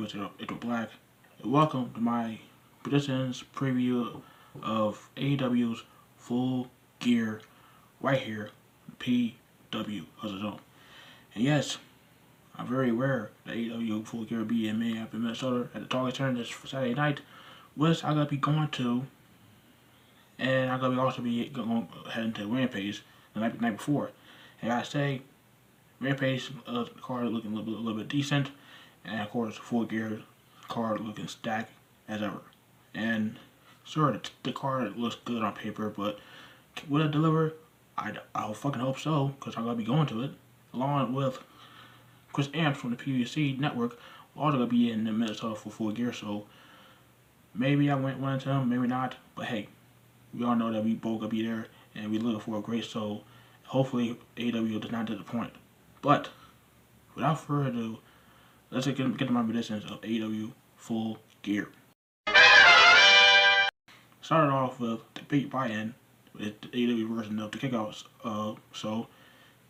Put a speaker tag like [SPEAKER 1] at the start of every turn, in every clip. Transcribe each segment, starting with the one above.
[SPEAKER 1] Up, is Black, and welcome to my predictions preview of AEW's Full Gear right here, PW Zone. And yes, I'm very aware that AEW Full Gear will be in Minneapolis, Minnesota at the Target Center this Saturday night, which I'm gonna be going to, and I'm gonna also be going heading to Rampage the night, night before. And I say Rampage uh, card looking a little, a little bit decent, and of course full gear card looking stacked as ever. And sure, the, the card looks good on paper, but will it deliver? I I fucking hope so, cause I'm gonna be going to it along with Chris Amps from the PBC network. Also gonna be in the Minnesota for full gear, so maybe I went one to him, maybe not. But hey, we all know that we both gonna be there, and we looking for a great show. Hopefully, AEW does not disappoint. But without further ado, let's get, get to my predictions of AEW Full Gear. Started off with the big buy-in with the AEW version of the Kickoffs. Uh, so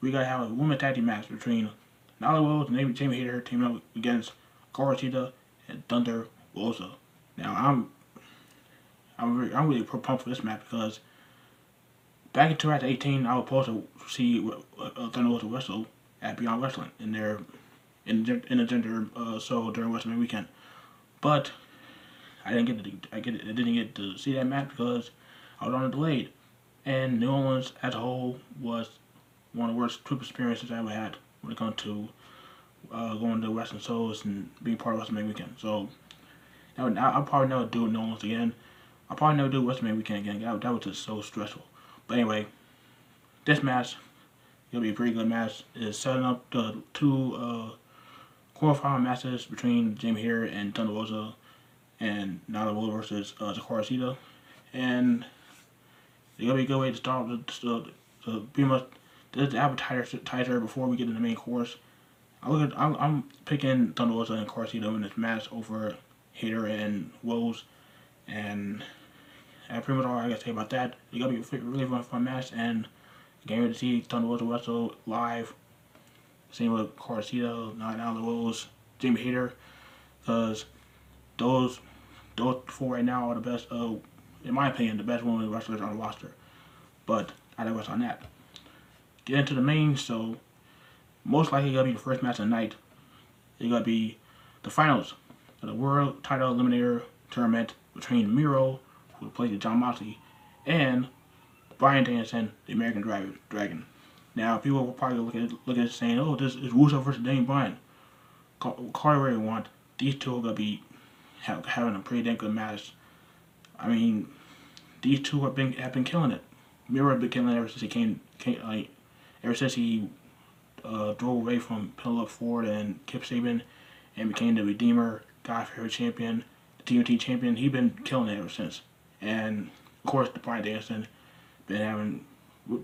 [SPEAKER 1] we gotta have a women tag team match between Nyla Rose and Jamie Hayter teaming up against Cartita and Thunder Rosa. Now I'm I'm really, I'm really pumped for this match because back in 2018 I was supposed to see uh, Thunder Rosa wrestle at Beyond Wrestling in their in in a gender uh, show during Wrestling Weekend, but I didn't get to I get I didn't get to see that match because I was on a delayed, and New Orleans as a whole was one of the worst trip experiences I ever had when it comes to uh, going to wrestling shows and being part of Wrestling Weekend. So I would, I'll probably never do New Orleans again. I'll probably never do Wrestling Weekend again. That, that was just so stressful. But anyway, this match it'll be a pretty good match. It's setting up the two uh, quarterfinal matches between Jamie Hayter and Thunder Rosa and Nyla Rose versus uh, Hikaru Shida. And it's gonna be a good way to start the, the, the pretty much the appetizer before we get into the main course. I look at I'm, I'm picking Thunder Rosa and Shida in this match over Hayter and Rose, and that's pretty much all I gotta say about that. It's gonna be a really fun, fun match and. Getting ready to see Thunder Rosa wrestle live. Same with Carcito, now the Rose, Jamie Hayter, because those those four right now are the best. Uh, in my opinion, the best women wrestlers on the roster. But I digress on that. Get into the main so Most likely gonna be the first match of the night. It's gonna be the finals of the World Title Eliminator Tournament between Miro, who plays John Moxley, and Bryan Danielson, the American Dragon. Now, people will probably look at look at it saying, "Oh, this is Rusev versus Daniel Bryan." Carter want these two are gonna be having a pretty damn good match. I mean, these two have been have been killing it. Miro has been killing it ever since he came, came like ever since he uh, drove away from Penelope Ford and Kip Sabian and became the Redeemer, God favorite champion, the TNT champion. He's been killing it ever since. And of course, the Bryan Danielson been having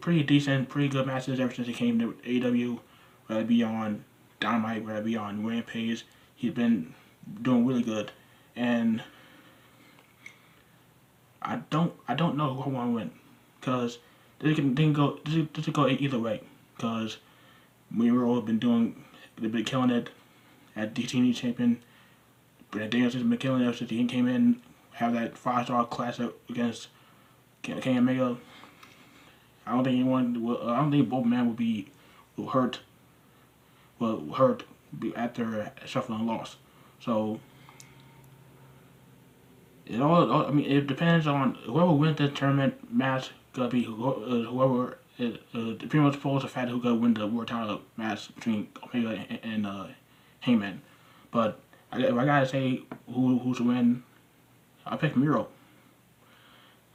[SPEAKER 1] pretty decent, pretty good matches ever since he came to AEW. Whether it be on Dynamite, whether it be on Rampage, he's been doing really good. And I don't, I don't know who I want to win, cause this can, can go, this, this can go either way, cause Miro have been doing, they've been killing it at TNT champion. But Daniels has been killing it since he came in, have that five star class against Kenny Omega. I don't think anyone. Will, I don't think both men will be will hurt. Will hurt after shuffling loss. So it all. I mean, it depends on whoever wins the tournament match. Gonna be uh, whoever. It, uh, pretty much follows the fact who gonna win the world title match between Omega and, and uh, Hangman. But if I gotta say who who's to win, I pick Miro.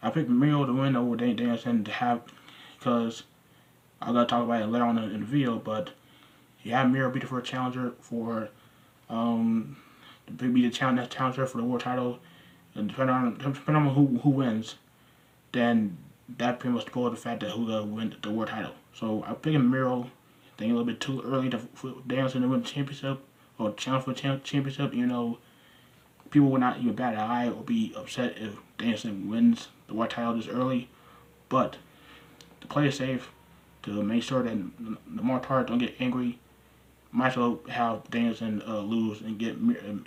[SPEAKER 1] I pick Miro to win over Danielson to have because I gotta talk about it later on in, the video, but yeah, Miro be the first challenger for um be the challenger for the world title, and depending on depending on who who wins, then that pretty much spoils the fact that who gonna win the world title. So I'm picking Miro. Think a little bit too early to for Danielson to win championship or challenge for the championship. You know, people will not even bat an eye or be upset if Danielson wins the world title this early, but to play it safe, to make sure that the more part don't get angry, might as well have Danielson uh, lose and get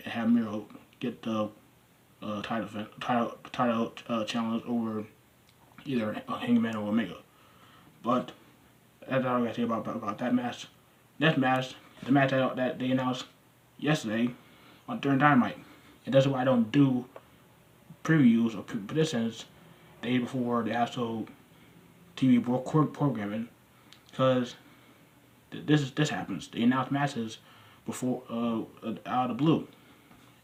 [SPEAKER 1] have Miro get the uh, title title title uh, challenge over either Hangman or Omega. But that's all I gotta say about, about, about that match. Next match, the match that, that they announced yesterday on during Dynamite. And that's why I don't do previews or predictions day before the actual TV programming because this is this happens. They announce matches before uh, out of the blue,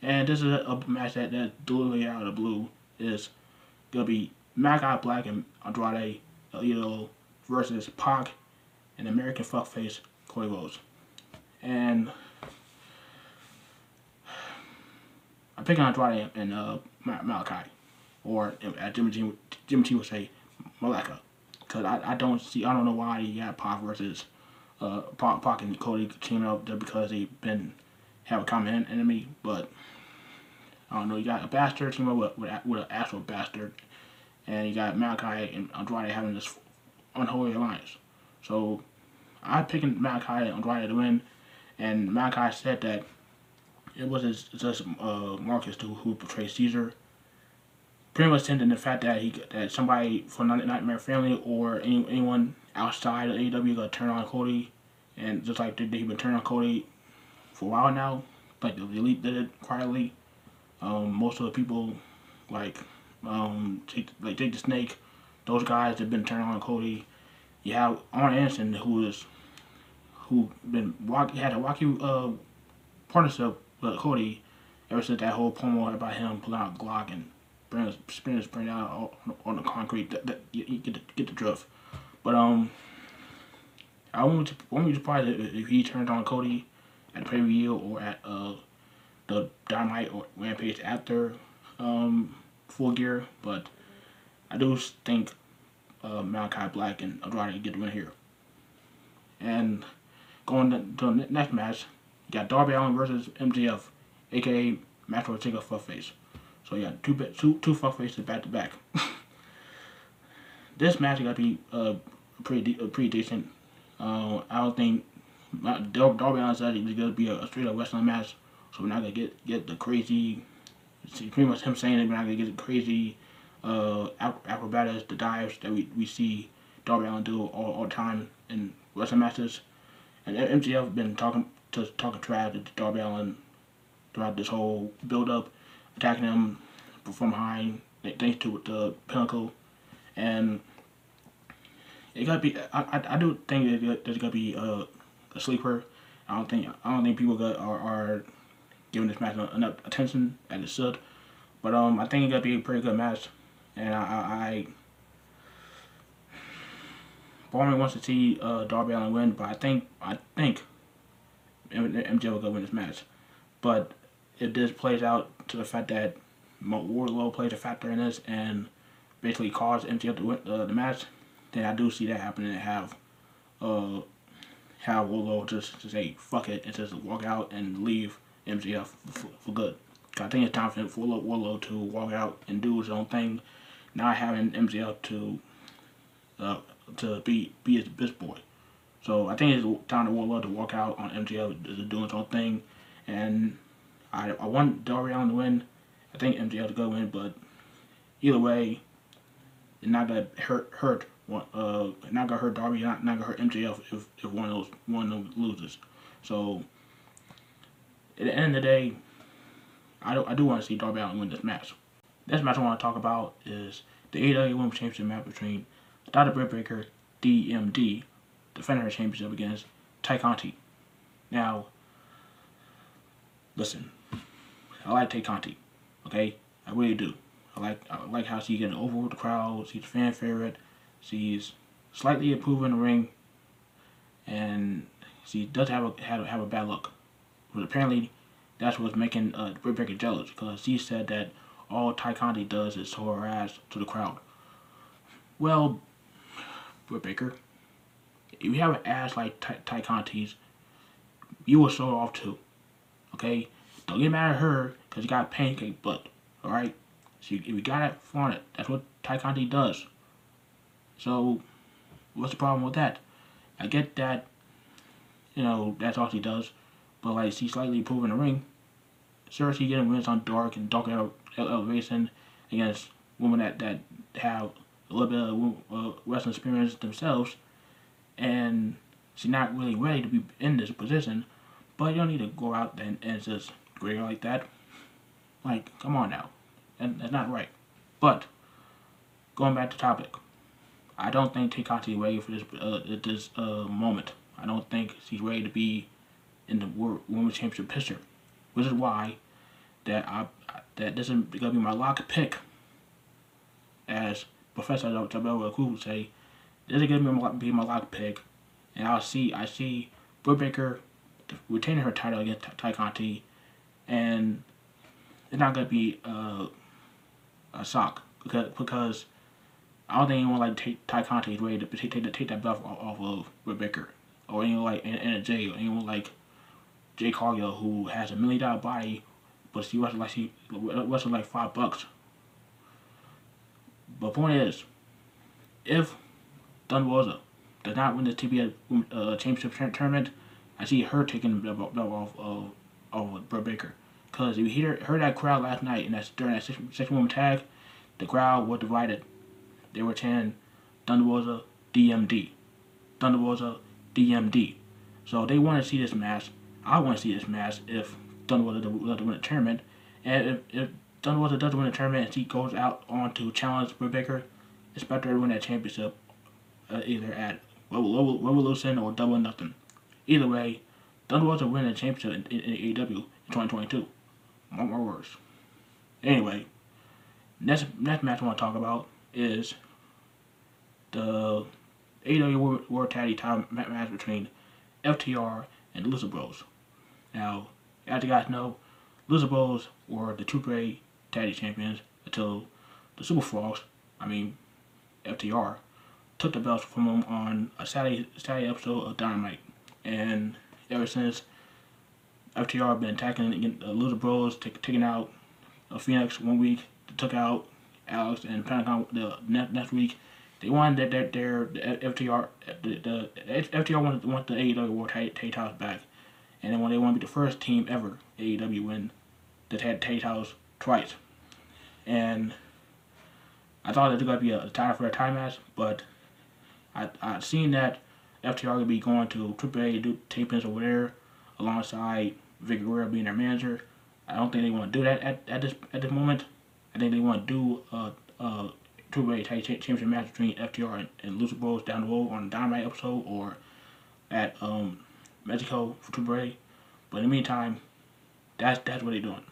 [SPEAKER 1] and this is a, a match that that literally out of the blue is gonna be Malachi Black and Andrade El versus Pac and American fuckface Cody Rhodes, and I'm picking Andrade and uh, Malachi, or as Jimmy G, Jimmy T would say, Malaka, because I, I don't see I don't know why he got Pac versus uh, Pac, Pac and Cody teaming up there because they've been have a common enemy, but I don't know. You got a bastard team up with, with, with an actual bastard, and you got Malachi and Andrade having this unholy alliance. So I'm picking Malachi and Andrade to win, and Malachi said that it was his, just uh, Marcus who portrayed Caesar. Pretty much hinting the fact that he that somebody from Nightmare Family or any, anyone outside of AEW gonna turn on Cody, and just like they've been turning on Cody for a while now, like the Elite did it quietly. Um, most of the people, like um, take, like Jake the Snake, those guys have been turning on Cody. You have Arn Anderson who is who been had a wacky uh, partnership with Cody ever since that whole promo about him pulling out Glock and spinning his out on the concrete. That, that you, you get the, get the drift. But um, I won't won't be surprised if, if he turns on Cody at the pay per view or at uh the Dynamite or Rampage after um Full Gear. But I do think uh, Malachi Black and Andrade get the win here. And going to, to the next match, you got Darby Allin versus MJF, aka Metro Tiga Fuckface. So got two two two fuckfaces back to back. this match got to be uh, pretty uh, pretty decent. Uh, I don't think Darby Allin said it's gonna be a, straight up wrestling match, so we're not gonna get get the crazy. Pretty much him saying that we're not gonna get the crazy uh, acrobatics, the dives that we, we see Darby Allin do all, all the time in wrestling matches. And MJF been talking to talking trash to Darby Allin throughout this whole build up, attacking him from behind, thanks to the pinnacle, and it gotta be. I, I, I do think that there's gonna be a, a sleeper. I don't think I don't think people got, are are giving this match enough attention as it should. But um, I think it gonna be a pretty good match, and I I, I wants to see uh, Darby Allin win, but I think I think MJ will go win this match. But if this plays out to the fact that Wardlow plays a factor in this and basically cause MJF to win uh, the match, then I do see that happening and have uh have Wardlow just to say fuck it and just walk out and leave MJF for, for good. I think it's time for Wardlow to walk out and do his own thing, not having MJF to uh, to be be his best boy. So I think it's time for Wardlow to walk out on MJF doing his own thing, and I I want Darby Allin to win. I think MJF to go win, but either way, not gonna hurt hurt uh, not gonna hurt Darby, not, not gonna hurt MJF if, if one of those one of them loses. So at the end of the day, I do I do want to see Darby Allin win this match. This match I want to talk about is the AEW Women's Championship match between Dr. Britt Baker, DMD, defending her championship against Tay Conti. Now, listen, I like Tay Conti, okay? I really do. I like I like how she's getting over with the crowd. She's a fan favorite. She's slightly improving the ring, and she does have a have, have a bad look. But apparently, that's what's making uh, Britt Baker jealous because she said that all Tay Conti does is show her ass to the crowd. Well, Britt Baker, if you have an ass like Ty, Tay Conti's, you will show off too. Okay, don't get mad at her because you got pancake butt. All right, so if you got it, flaunt it. That's what Tay Conti does. So, what's the problem with that? I get that you know, that's all she does. But like she's slightly improving the ring. Sure, she getting wins on dark and dark elevation against women that, that have a little bit of uh, wrestling experience themselves, and she's not really ready to be in this position. But you don't need to go out and, and just grade her like that. Like, come on now, and that's not right. But going back to topic, I don't think Tay Conti is ready for this uh, this uh, moment. I don't think she's ready to be in the World Women's Championship picture, which is why that I that this is gonna be my lock pick. As Professor Tabella would say, this is gonna be my, lock pick, and I'll see I see Britt Baker retaining her title against Tay Conti, and it's not gonna be a shock because because I don't think anyone like take, Tay Conti is ready to take, take, take that belt off, of Baker or anyone like Anna Jay or anyone like Jade Cargill who has a million dollar body, but she was like she was like five bucks. But point is, if Rosa does not win the TBS uh, championship tournament, I see her taking the belt off of of Britt Baker. Cause if you heard, heard that crowd last night and that's during that six, six woman tag, the crowd was divided. They were chanting Thunder DMD. Thunder DMD. So they want to see this match. I want to see this match if Thunder doesn't win the tournament. And if, if Thunder doesn't win the tournament and she goes out on to challenge Britt Baker, it's better to win that championship uh, either at Revolution or Double Nothing. Either way, Thunder Rosa win the championship in, in, in AEW in 2022. More, more words. Anyway, next next match I want to talk about is the AEW World, Tag Team match between FTR and Lucha Bros. Now, as you guys know, Lucha Bros were the two great tag team champions until the Super Frogs, I mean FTR, took the belts from them on a Saturday, Saturday episode of Dynamite. And ever since, FTR been attacking the Lucha Bros, taking out uh, Fénix one week, took out Alex and Pentagon the next, next week. They wanted their their, their FTR the, the FTR wanted want the AEW World Tag Titles back, and then when they want to be the first team ever AEW win the tag titles twice, and I thought it was gonna be a time for a time match, but I I seen that FTR would be going to AAA do tapings over there alongside Vic Guerrero being their manager. I don't think they want to do that at, at this at this moment. I think they want to do a, a two-way tag championship match between FTR and, and Lucha Bros down the road on a Dynamite episode or at um, Mexico for two way. But in the meantime, that's that's what they're doing.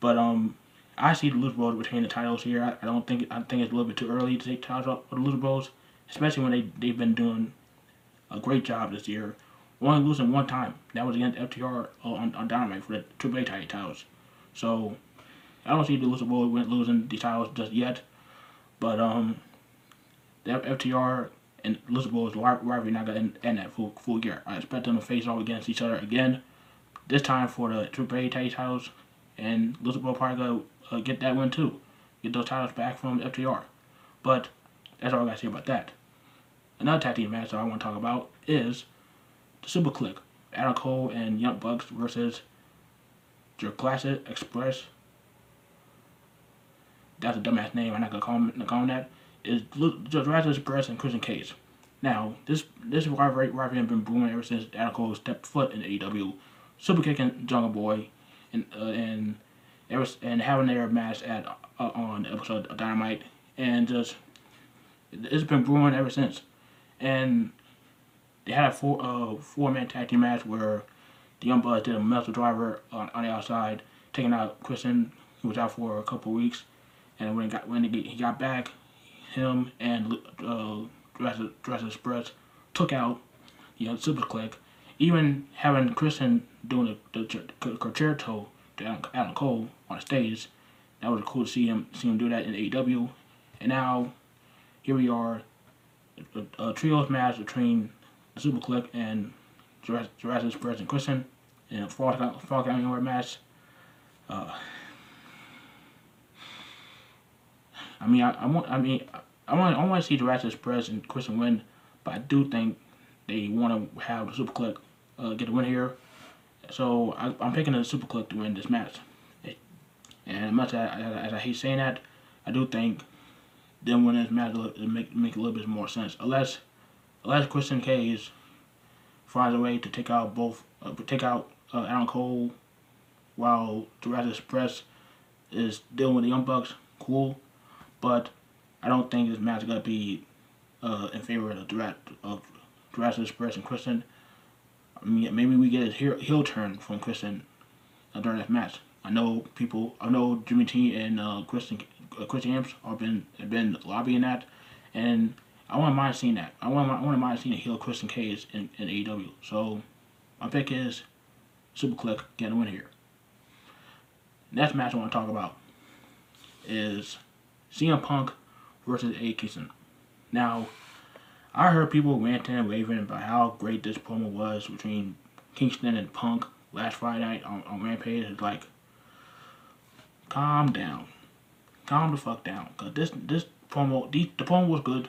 [SPEAKER 1] But um, I see the Lucha Bros retaining the titles here. I, I don't think I think it's a little bit too early to take titles off for the Lucha Bros, especially when they they've been doing a great job this year. Only losing one time. That was against FTR on, on Dynamite for the Triple A titles. So I don't see the Lucha Bros losing the titles just yet. But um, the FTR and Lucha Bros rivalry not gonna end, that full full gear. I expect them to face off against each other again. This time for the Triple tag titles, and Lucha Bros probably gonna uh, get that one too. Get those titles back from FTR. But that's all I gotta say about that. Another tag team match that I want to talk about is Super Kliq. Adam Cole and Young Bucks versus Jurassic Express that's a dumbass name. I'm not gonna call him, call him that. Is Jurassic Express and Christian Cage. Now, this this rivalry rivalry has been brewing ever since Adam Cole stepped foot in AEW, super and Jungle Boy, and uh, and ever and having their match at uh, on episode of Dynamite, and just it's been brewing ever since, and they had a four uh four man tag team match where the Young Bucks did a Meltzer Driver on, on the outside, taking out Christian, who was out for a couple weeks, and when he got when he got back, him and uh, Jurassic Express took out you know Super Kliq. Even having Christian doing the, the Conchairto to Adam Cole on the stage, that was cool to see him see him do that in AEW. And now here we are, a, a trios match between Super Kliq and Jurassic, Express and Christian in a Fall Count match. Uh, I mean, I, I want. I mean, I want. I want to see Jurassic Express and Christian win, but I do think they want to have Super Kliq uh, get the win here. So I, am picking the Super Kliq to win this match. And as much as, as I hate saying that, I do think them winning this match make make a little bit more sense. Unless unless Christian Cage finds a way to take out both uh, take out uh, Adam Cole while Jurassic Express is dealing with the Young Bucks, cool. But I don't think this match is gonna be uh, in favor of the of Jurassic Express and Christian. I mean, maybe we get a heel, heel turn from Christian uh, during this match. I know people. I know Jimmy T and uh, Christian uh, Christian Amps have been have been lobbying that, and I want to mind seeing that. I want I to mind seeing a heel Christian Cage in, in AEW. So my pick is Super Kliq getting a win here. Next match I want to talk about is CM Punk versus Kingston. Now, I heard people ranting and raving about how great this promo was between Kingston and Punk last Friday night on, on Rampage. It's like, calm down. Calm the fuck down. Cause this this promo, the, the promo was good.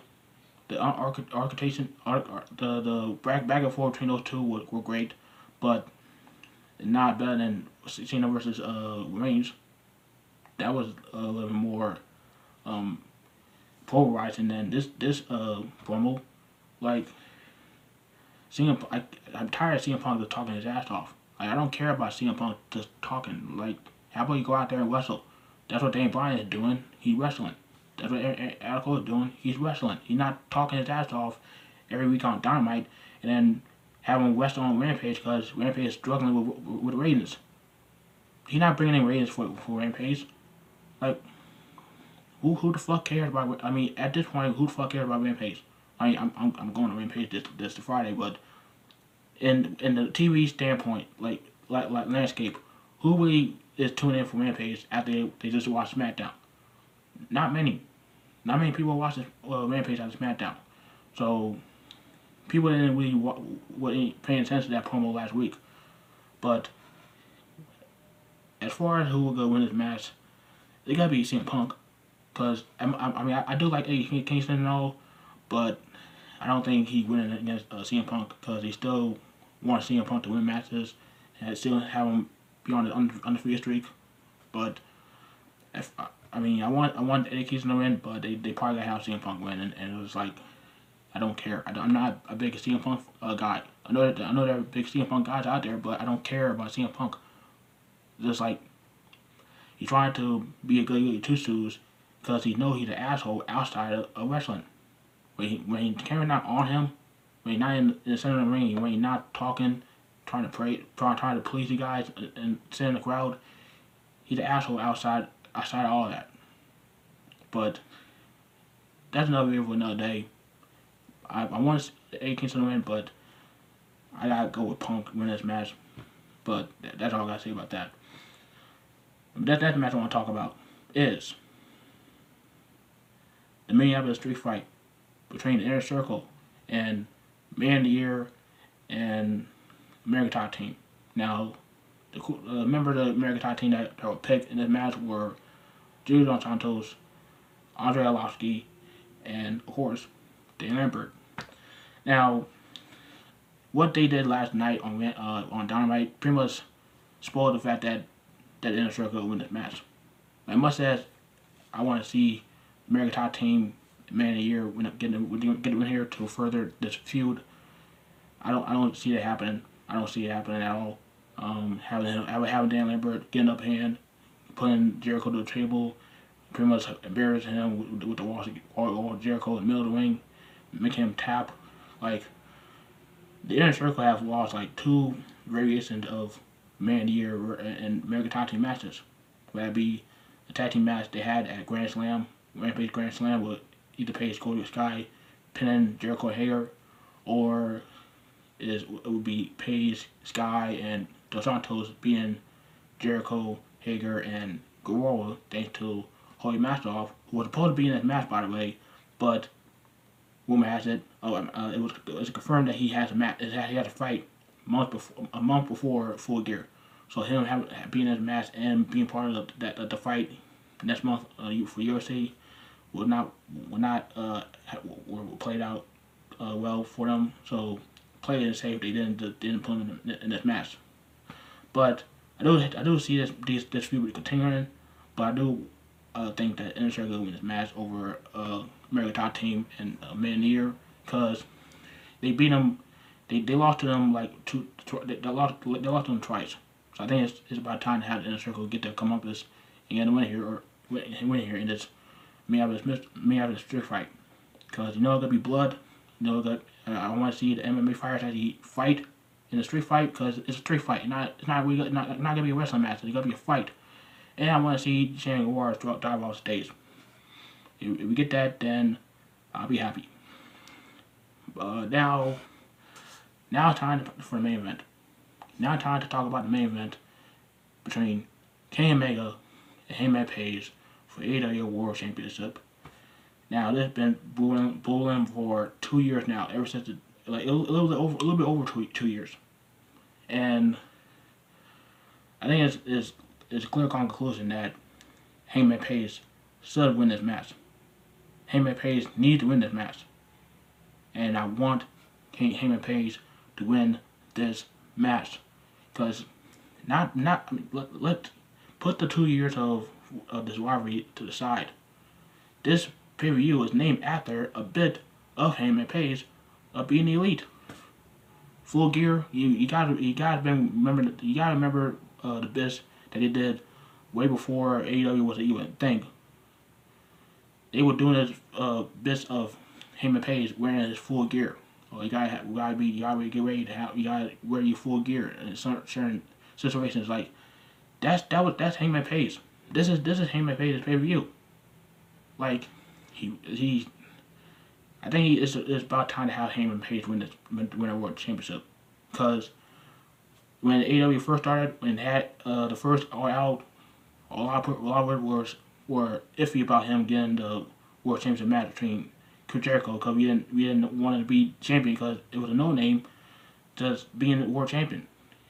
[SPEAKER 1] The architecture, the the back back and forth between those two were, were great, but not better than Cena versus uh Reigns. That was a little more um polarizing than this this uh promo. Like CM, I, I'm tired of CM Punk just talking his ass off. Like, I don't care about CM Punk just talking. Like, how about you go out there and wrestle? That's what Daniel Bryan is doing. He wrestling. That's what Adam Cole is doing. He's wrestling. He's not talking his ass off every week on Dynamite and then having West on Rampage because Rampage is struggling with, with, ratings. He's not bringing in ratings for, for Rampage. Like, who who the fuck cares about? I mean, at this point, who the fuck cares about Rampage? I mean, I'm I'm, I'm going to Rampage this this Friday, but in in the TV standpoint, like like, like landscape, who really is tuning in for Rampage after they, they just watch SmackDown? Not many. Not many people watching uh, Rampage after SmackDown. So people didn't really wa- paying attention to that promo last week. But as far as who will go win this match, it gotta be CM Punk. Cause I, I, I mean I, I, do like Eddie Kingston and all, but I don't think he winning against uh, CM Punk because they still want CM Punk to win matches and still have him be on the undefeated streak. But if I mean I want I want Eddie Kingston to win, but they, they probably have CM Punk win, and, and it was like I don't care. I, am not a big CM Punk uh, guy. I know that I know there are big CM Punk guys out there, but I don't care about CM Punk. Just like he's trying to be a good two shoes because he know he's an asshole outside of, of wrestling. When he when he camera not on him, when he's not in, in the center of the ring, when he's not talking, trying to pray, trying trying to please you guys and, and sit in the crowd, he's an asshole outside outside of all that. But that's another video for another day. I, I want Kingston to win, but I gotta go with Punk win this match. But that, that's all I gotta say about that. That, that's the match I want to talk about is the Minneapolis street fight between the Inner Circle and Man of the Year and American Top Team. Now, the uh, member of the American Top Team that, that were picked in this match were Junior Dos Santos, Andre Arlovski, and of course, Dan Lambert. Now, what they did last night on uh, on Dynamite pretty much spoiled the fact that that Inner Circle win this match. I must say, I want to see American Top Team Man of the Year when getting getting in here to further this feud. I don't I don't see it happening. I don't see it happening at all. Um, having Dan Lambert getting up hand, putting Jericho to the table, pretty much embarrassing him with, with the walls, all, Jericho in the middle of the ring, making him tap. Like the inner circle has lost like two variations of Man Year and American Tag Team matches. Whether it be the tag team match they had at Grand Slam, Rampage Grand Slam with either Page Cody Sky pinning Jericho Hager, or it would be Page Sky and Dos Santos being Jericho Hager and Guerrero thanks to Holy Mastoff, who was supposed to be in that match by the way, but rumor has it, oh, um, uh, it was it was confirmed that he has a match, he had a fight month before a month before Full Gear. So him having being in the match and being part of the, that the fight next month uh, for USA will not will not uh, were played out uh, well for them. So play it safe. They didn't didn't put him in, in this match. But I do I do see this this, this feud continuing. But I do uh, think that Inner Circle will win this match over uh, American Top Team and uh, Mania because they beat them. They, they lost to them like two. Tw- they, they lost they lost to them twice. So I think it's, it's about time to have the Inner Circle get their come up this and get a win here or win, win here and just me have this me have this strict fight because you know it's gonna be blood. You know that uh, I want to see the MMA fighters actually fight in a street fight because it's a street fight. Not it's not we not, not gonna be a wrestling match. It's gonna be a fight. And I want to see Shannon Wars dive off stage. If, if we get that, then I'll be happy. Uh, now, now time for the main event. Now time to talk about the main event between Kenny Omega and Hangman Page for AEW World Championship. Now this has been brewing for two years now, ever since the, like a little bit over a little bit over two two years, and I think it's it's, it's a clear conclusion that Hangman Page should win this match. Hangman Page needs to win this match, and I want Hangman Page to win this match because not not I mean, let, let put the two years of of this rivalry to the side. This pay per view is named after a bit of Hangman Page of being the elite. Full gear, you you gotta you gotta remember you gotta remember uh, the bits that they did way before AEW was even thing. They were doing this uh, bits of Hangman Page wearing his full gear. Well, you gotta you gotta be you gotta get ready to have you gotta wear your full gear in certain situations like that's that was that's Hangman Page. This is this is Hangman Page's pay per view. Like he he, I think it's, it's about time to have Hangman Page win this win a world championship, because when AEW first started and had uh, the first all out, all out a lot of were were iffy about him getting the world championship match between Chris Jericho because we didn't we didn't want to be champion because it was a no name, just being the world champion.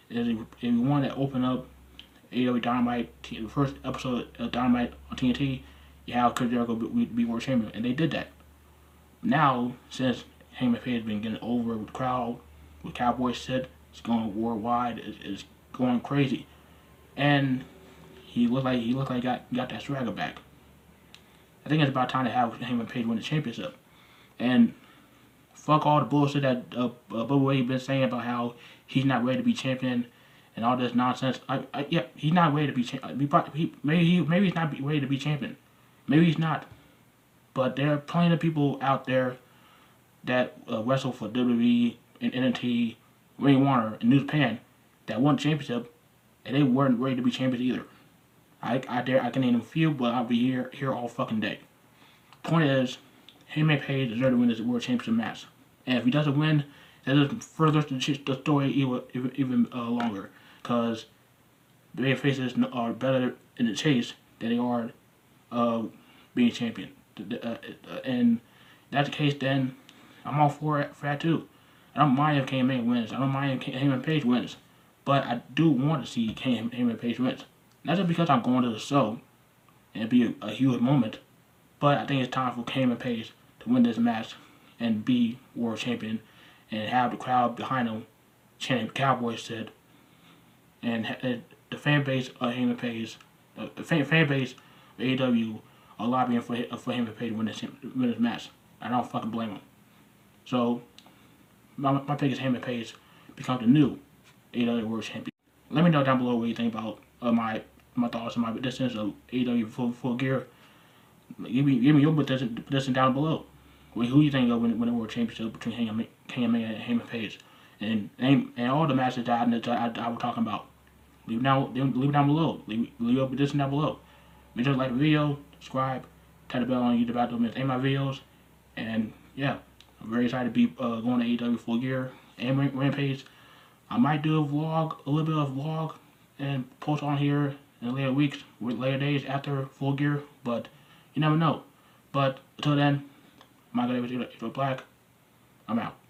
[SPEAKER 1] And we wanted to open up AEW Dynamite, the first episode of Dynamite on TNT, you have Chris Jericho be, be world champion, and they did that. Now, since Page has been getting over with the crowd, with Cowboy said, it's going worldwide, it's, it's going crazy, and he looked like he looked like he got got that swagger back. I think it's about time to have Hangman Page win the championship, and fuck all the bullshit that uh, uh, Bubba been saying about how he's not ready to be champion and all this nonsense. I, I yeah, he's not ready to be champion. He, maybe he, maybe he's not ready to be champion. Maybe he's not. But there are plenty of people out there that uh, wrestle for WWE and NXT, Ring of Honor, and New Japan that won championship, and they weren't ready to be champions either. I, I dare I can name a few, but I'll be here here all fucking day. Point is, Hangman Page deserves to win this world championship match, and if he doesn't win, that just furthers the, story even even, uh, longer because the baby faces are better in the chase than they are uh, being champion. Uh, and that's the case, then I'm all for, it, for that too. I don't mind if Hangman wins. I don't mind if Hangman Page wins. But I do want to see Hangman Page wins. Not just because I'm going to the show and be a, a huge moment, but I think it's time for Hangman Page to win this match and be world champion and have the crowd behind him chanting Cowboys said and the fan base of Hangman Page, the fan, fan base of AEW lobbying for for Hangman Page to win this win this match. I don't fucking blame him. So my my pick is Hangman Page become the new AEW World Champion. Let me know down below what you think about uh, my my thoughts and my distance of AEW full full gear. Give me give me your position down below. Who you think of win, win the world championship between Hangman and Hangman Page? And, and and all the matches that I, that I, I was talking about. Leave down, leave it down below. Leave, leave your position down below. Make sure to like the video, subscribe, tap the bell on YouTube about to miss any of my videos. And yeah, I'm very excited to be uh, going to AEW Full Gear and Rampage. I might do a vlog, a little bit of vlog, and post on here in later weeks, later days after Full Gear. But you never know. But until then, my name is Black. I'm out.